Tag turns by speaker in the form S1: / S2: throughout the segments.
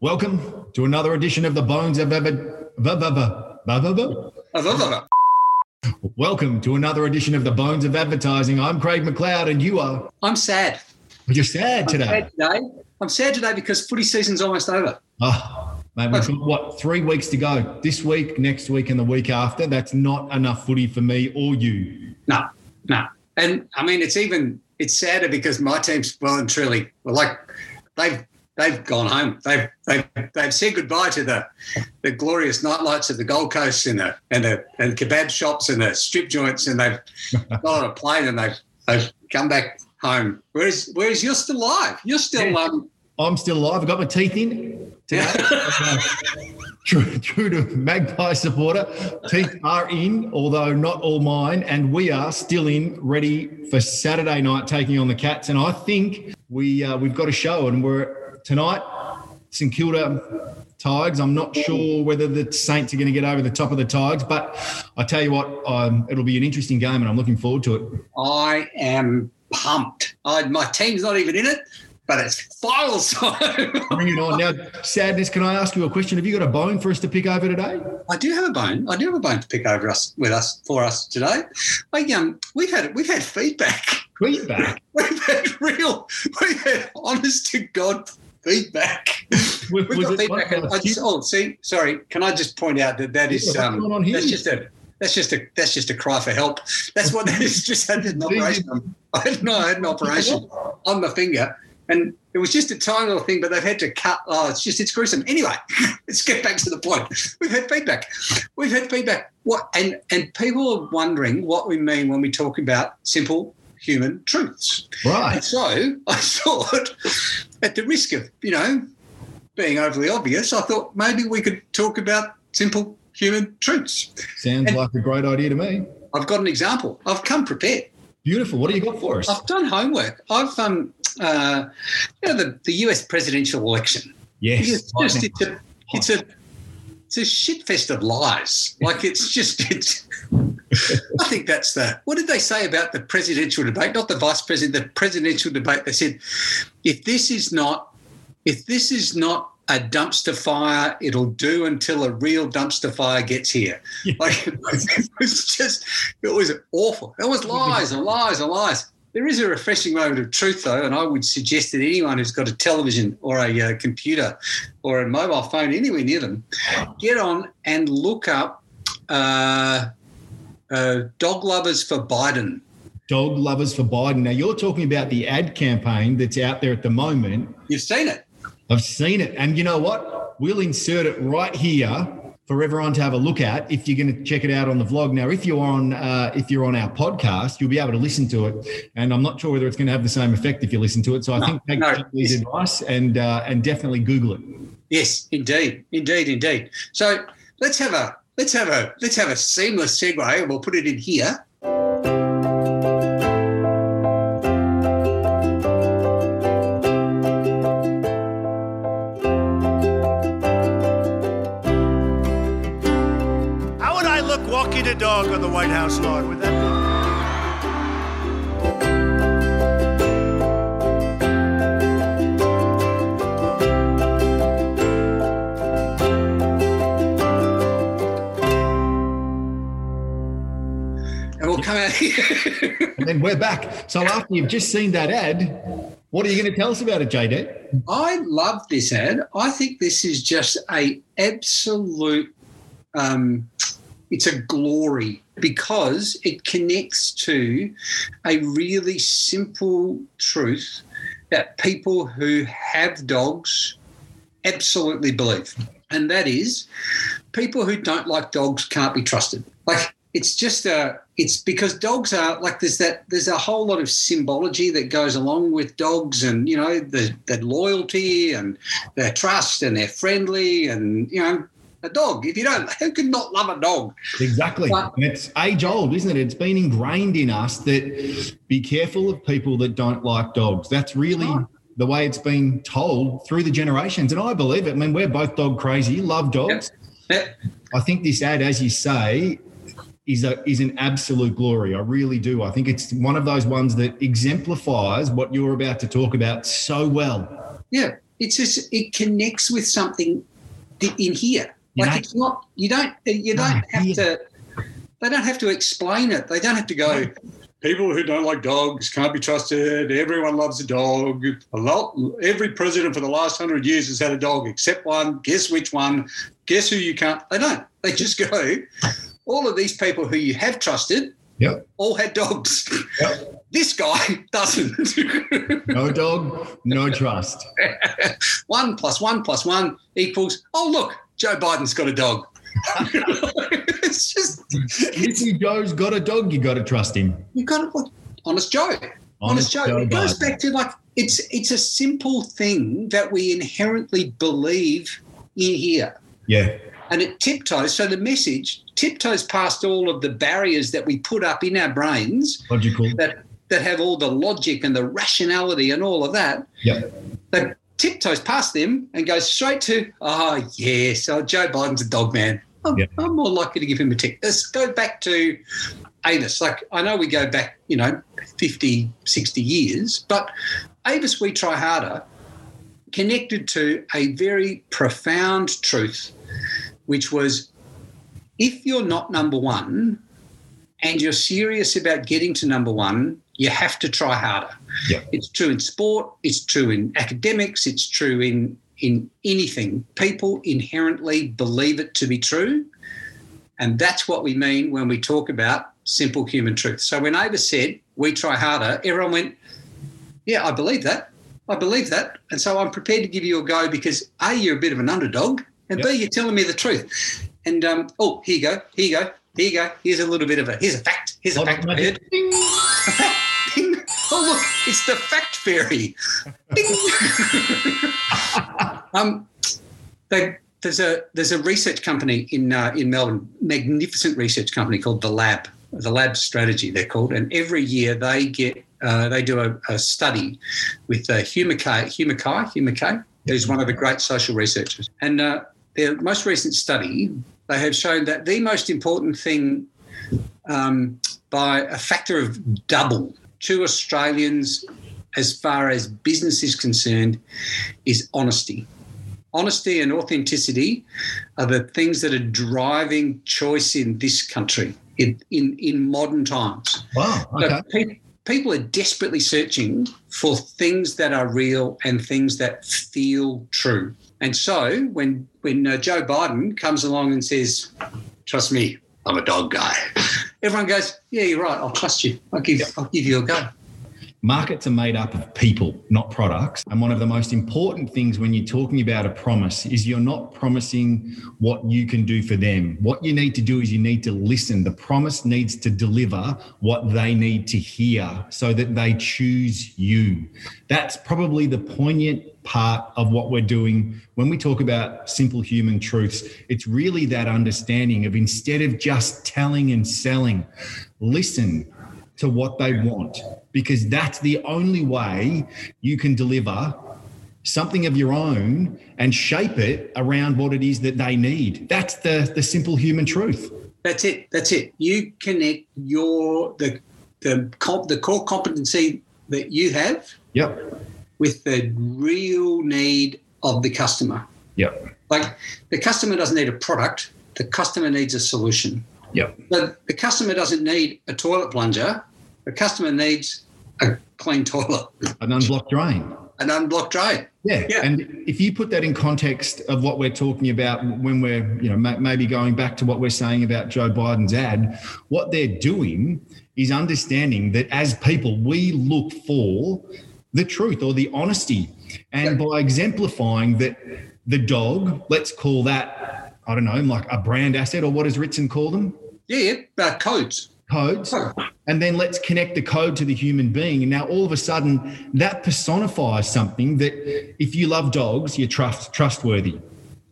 S1: Welcome to another edition of the Bones of Ever. Welcome to another edition of the Bones of Advertising. I'm Craig McLeod, and you are.
S2: I'm sad.
S1: You're sad
S2: I'm
S1: today.
S2: sad today. I'm sad today because footy season's almost over.
S1: Oh, mate, we've got what three weeks to go? This week, next week, and the week after. That's not enough footy for me or you.
S2: No, no. And I mean, it's even it's sadder because my team's well and truly well, like they've they've gone home. They've they've they've said goodbye to the the glorious nightlights of the Gold Coast and the and the and kebab shops and the strip joints, and they've got on a plane and they've they've come back home. Whereas whereas you're still alive. You're still
S1: Yeah.
S2: um
S1: I'm still alive. I've got my teeth in. True, true to Magpie supporter, teeth are in, although not all mine, and we are still in, ready for Saturday night taking on the Cats. And I think we uh, we've got a show, and we're tonight St Kilda Tigers. I'm not sure whether the Saints are going to get over the top of the Tigers, but I tell you what, um, it'll be an interesting game, and I'm looking forward to it.
S2: I am pumped. I, my team's not even in it, but it's finals time.
S1: Bring it on now. Sadness, can I ask you a question? Have you got a bone for us to pick over today?
S2: I do have a bone. I do have a bone to pick over us with us for us today. I, um, we've had we've had feedback.
S1: Feedback.
S2: We've had real. We've had honest to god feedback. We've got feedback. and I just, oh, see, sorry. Can I just point out that that is um, that's just a that's just a that's just a cry for help. That's what that is. Just had an operation. I had no, I had an operation on my finger, and it was just a tiny little thing, but they've had to cut. Oh, it's just it's gruesome. Anyway, let's get back to the point. We've had feedback. We've had feedback. What and and people are wondering what we mean when we talk about simple human truths.
S1: Right.
S2: And so I thought, at the risk of, you know, being overly obvious, I thought maybe we could talk about simple human truths.
S1: Sounds
S2: And-
S1: like a great idea to me.
S2: I've got an example. I've come prepared.
S1: Beautiful. What do you got for us?
S2: I've done homework. I've, um, uh, you know, the, the US presidential election.
S1: Yes.
S2: It's just, it's a, it's a, it's a shit fest of lies. Like it's just, it's, I think that's the, what did they say about the presidential debate? Not the vice president, the presidential debate. They said, if this is not, if this is not a dumpster fire, it'll do until a real dumpster fire gets here.
S1: Yeah.
S2: Like it was just, it was awful. It was lies and lies and lies. There is a refreshing moment of truth, though, and I would suggest that anyone who's got a television or a uh, computer or a mobile phone anywhere near them, get on and look up uh, uh, dog lovers for Biden.
S1: Dog lovers for Biden. Now you're talking about the ad campaign that's out there at the moment.
S2: You've seen it.
S1: I've seen it, and you know what? We'll insert it right here for everyone to have a look at. If you're going to check it out on the vlog. Now, if you're on uh, if you're on our podcast, you'll be able to listen to it. And I'm not sure whether it's going to have the same effect if you listen to it. So I
S2: No,
S1: think take
S2: no.
S1: Julie's advice and uh, and definitely Google it.
S2: Yes, indeed, indeed, indeed. So let's have a let's have a let's have a seamless segue, and we'll put it in here.
S3: How would I look walking a dog on the White House lawn? Would that
S2: come out here.
S1: And then we're back. So after you've just seen that ad, what are you going to tell us about it, JD?
S2: I love this ad. I think this is just a absolute. Um, it's a glory because it connects to a really simple truth that people who have dogs absolutely believe, and that is people who don't like dogs can't be trusted. Like it's just a it's because dogs are like there's that there's a whole lot of symbology that goes along with dogs and you know the the loyalty and their trust and they're friendly and you know a dog if you don't who could not love a dog
S1: Exactly.
S2: But-
S1: and it's age old, isn't it? It's been ingrained in us that be careful of people that don't like dogs. That's really
S2: Right.
S1: the way it's been told through the generations. And I believe it. I mean, we're both dog crazy, love dogs.
S2: Yeah.
S1: I think this ad, as you say, is a is an absolute glory. I really do. I think it's one of those ones that exemplifies what you're about to talk about so well.
S2: Yeah. it's just it connects with something in here. Like
S1: know-
S2: it's not you don't you don't have
S1: here.
S2: to. They don't have to explain it. They don't have to go. People who don't like dogs can't be trusted. Everyone loves a dog. A lot. Every president for the last hundred years has had a dog, except one. Guess which one? Guess who you can't? They don't. They just go. All of these people who you have trusted
S1: Yep.
S2: all had dogs.
S1: Yep.
S2: This guy doesn't.
S1: No dog, no trust.
S2: one plus one plus one equals, oh, look, Joe Biden's got a dog. it's just,
S1: If Joe's got a dog, you got to trust him.
S2: you got to, honest Joe. Honest, Joe. It goes
S1: Biden.
S2: back to like, it's, it's a simple thing that we inherently believe in here.
S1: Yeah.
S2: And it tiptoes. So the message tiptoes past all of the barriers that we put up in our brains
S1: Logical.
S2: that, that have all the logic and the rationality and all of that.
S1: Yep.
S2: that tiptoes past them and goes straight to, oh, yes, oh, Joe Biden's a dog man. I'm,
S1: Yeah.
S2: I'm more likely to give him a tick. Let's go back to Avis. Like, I know we go back, you know, 50, 60 years, but Avis We Try Harder connected to a very profound truth, which was if you're not number one and you're serious about getting to number one, you have to try harder.
S1: Yeah.
S2: It's true in sport, it's true in academics, it's true in in anything. People inherently believe it to be true. And that's what we mean when we talk about simple human truth. So when Avis said, we try harder, everyone went, Yeah, I believe that. I believe that. And so I'm prepared to give you a go because A, you're a bit of an underdog, and B, you're telling me the truth. And um, oh, here you go, here you go, here you go. Here's a little bit of a here's a fact. Here's a fact. I heard.
S1: Ding.
S2: Ding. Oh look, it's the fact fairy. Um, they, there's a there's a research company in uh, in Melbourne, magnificent research company called the Lab, the Lab Strategy they're called, and every year they get uh, they do a, a study with uh, Hugh Mackay, Hugh Mackay, Hugh Mackay, who's one of the great social researchers, and uh, their most recent study they have shown that the most important thing um, by a factor of double to Australians as far as business is concerned is honesty. Honesty and authenticity are the things that are driving choice in this country in, in, in modern times.
S1: Wow. Okay.
S2: pe- people are desperately searching for things that are real and things that feel true. And so when when uh, Joe Biden comes along and says, "Trust me, I'm a dog guy," everyone goes, "Yeah, you're right. I'll trust you. I'll give I'll give you a go."
S1: Markets are made up of people, not products. And one of the most important things when you're talking about a promise is you're not promising what you can do for them. What you need to do is you need to listen. The promise needs to deliver what they need to hear so that they choose you. That's probably the poignant part of what we're doing when we talk about simple human truths. It's really that understanding of instead of just telling and selling, listen to what they want because that's the only way you can deliver something of your own and shape it around what it is that they need. That's the the simple human truth.
S2: That's it. That's it. You connect your the the comp, the core competency that you have
S1: Yep.
S2: with the real need of the customer.
S1: Yep.
S2: Like the customer doesn't need a product, the customer needs a solution.
S1: Yep.
S2: But the customer doesn't need a toilet plunger, the customer needs a clean toilet,
S1: An unblocked drain.
S2: an unblocked drain.
S1: Yeah.
S2: Yeah.
S1: And if you put that in context of what we're talking about when we're, you know, maybe going back to what we're saying about Joe Biden's ad, what they're doing is understanding that as people, we look for the truth or the honesty. And by exemplifying that the dog, let's call that, I don't know, like a brand asset or what does Ritson call them?
S2: Yeah, yeah, uh, codes.
S1: codes. And then let's connect the code to the human being. And now all of a sudden that personifies something that if you love dogs you're trust trustworthy.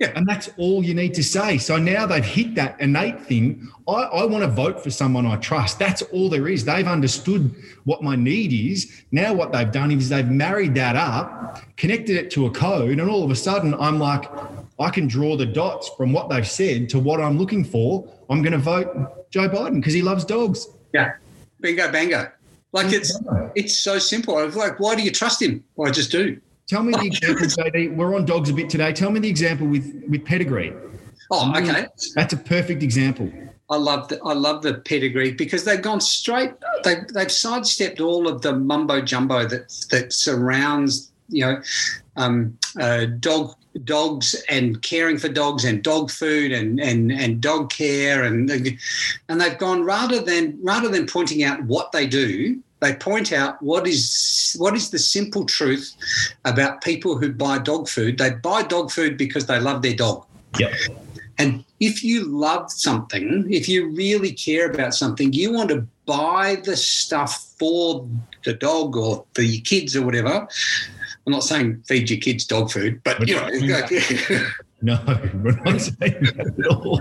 S2: Yeah.
S1: and that's all you need to say. So now they've hit that innate thing. I, I want to vote for someone i trust. That's all there is. They've understood what my need is. Now what they've done is they've married that up connected it to a code and all of a sudden i'm like i can draw the dots from what they've said to what i'm looking for i'm going to vote joe biden because he loves dogs
S2: Yeah. Bingo, bango. Like it's it's so simple. I was like, why do you trust him? Well, I just do.
S1: Tell me the example, JD. We're on dogs a bit today. Tell me the example with with pedigree.
S2: Oh, okay.
S1: That's a perfect example.
S2: I love the I love the pedigree because they've gone straight. They they've sidestepped all of the mumbo jumbo that that surrounds you know um, uh, dog dogs and caring for dogs and dog food and and and dog care and and they've gone rather than rather than pointing out what they do they point out what is what is the simple truth about people who buy dog food they buy dog food because they love their dog
S1: Yep.
S2: and if you love something, if you really care about something, you want to buy the stuff for the dog or for your kids or whatever. I'm not saying feed your kids dog food, but you know,
S1: No, we're not saying that at all.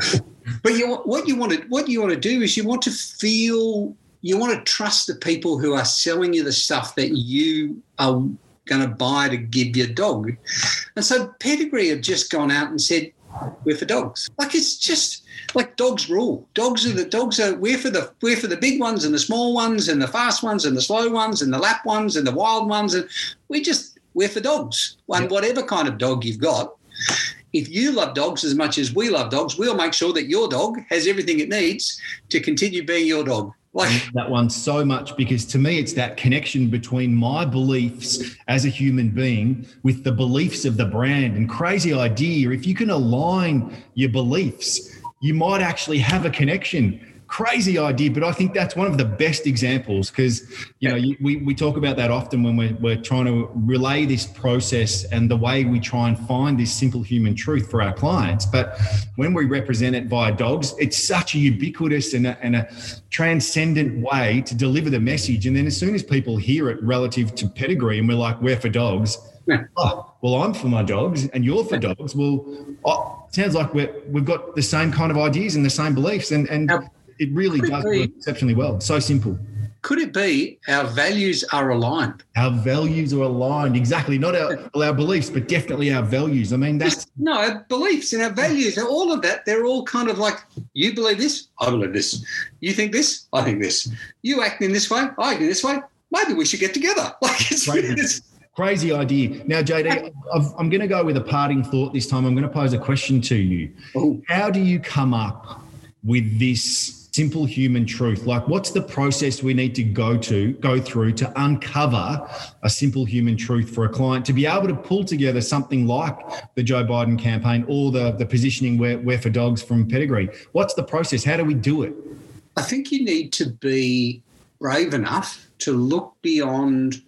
S2: but you what you want to what you want to do is you want to feel you want to trust the people who are selling you the stuff that you are going to buy to give your dog. And so Pedigree have just gone out and said we're for dogs. Like it's just like dogs rule. Dogs are the dogs are we're for the we're for the big ones and the small ones and the fast ones and the slow ones and the lap ones and the wild ones and we just we're for dogs. And
S1: Yep.
S2: whatever kind of dog you've got, if you love dogs as much as we love dogs, we'll make sure that your dog has everything it needs to continue being your dog. Like
S1: that one so much because to me it's that connection between my beliefs as a human being with the beliefs of the brand and crazy idea if you can align your beliefs you might actually have a connection crazy idea but i think that's one of the best examples because you know you, we, we talk about that often when we're, we're trying to relay this process and the way we try and find this simple human truth for our clients. But when we represent it via dogs it's such a ubiquitous and a, and a transcendent way to deliver the message. And then as soon as people hear it relative to pedigree and we're like we're for dogs
S2: Yeah.
S1: oh well i'm for my dogs and you're for dogs. Well oh, sounds like we're, we've got the same kind of ideas and the same beliefs and, and
S2: Now,
S1: it really
S2: could
S1: does
S2: be-
S1: work exceptionally well so simple
S2: could it be our values are aligned?
S1: our values are aligned exactly not our, well, our beliefs but definitely our values i mean that's
S2: Just, no, our beliefs and our values, and all of that, they're all kind of like, you believe this, I believe this. You think this, I think this. You act in this way, I act in this way. Maybe we should get together. Like it's,
S1: Right.
S2: it's
S1: crazy idea now jd I've, i'm going to go with a parting thought this time i'm going to pose a question to you
S2: oh,
S1: how do you come up with this simple human truth. Like what's the process we need to go to go through to uncover a simple human truth for a client? To be able to pull together something like the joe biden campaign or the, the positioning we're, we're for dogs from pedigree. What's the process? How do we do it?
S2: I think you need to be brave enough to look beyond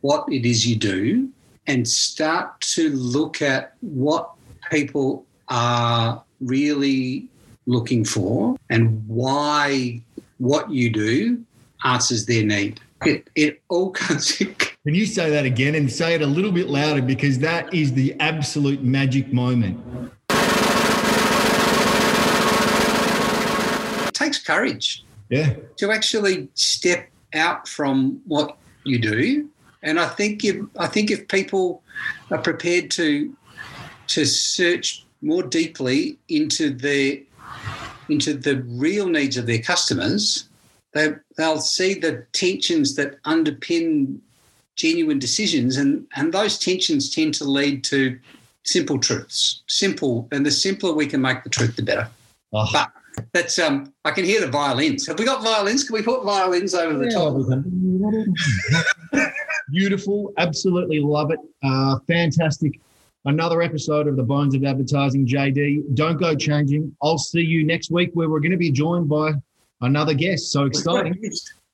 S2: what it is you do and start to look at what people are really looking for and why what you do answers their need. It, it all comes.
S1: can you say that again and say it a little bit louder because that is the absolute magic moment
S2: It takes courage.
S1: yeah
S2: to actually step out from what you do. And I think if I think if people are prepared to to search more deeply into the into the real needs of their customers, they they'll see the tensions that underpin genuine decisions and, and those tensions tend to lead to simple truths. Simple and the simpler we can make the truth the better.
S1: Oh,
S2: But that's um I can hear the violins. Have we got violins? Can we put violins over the top?
S1: Beautiful. Absolutely love it. Uh, fantastic. Another episode of the Bones of Advertising, JD. Don't go changing. I'll see you next week where we're going to be joined by another guest. So exciting.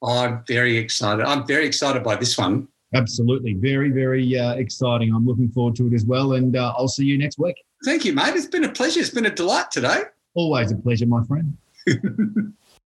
S2: Oh, I'm very excited. I'm very excited by this one.
S1: Absolutely. Very, very uh, exciting. I'm looking forward to it as well. And uh, I'll see you next week.
S2: Thank you, mate. It's been a pleasure. It's been a delight today.
S1: Always a pleasure, my friend.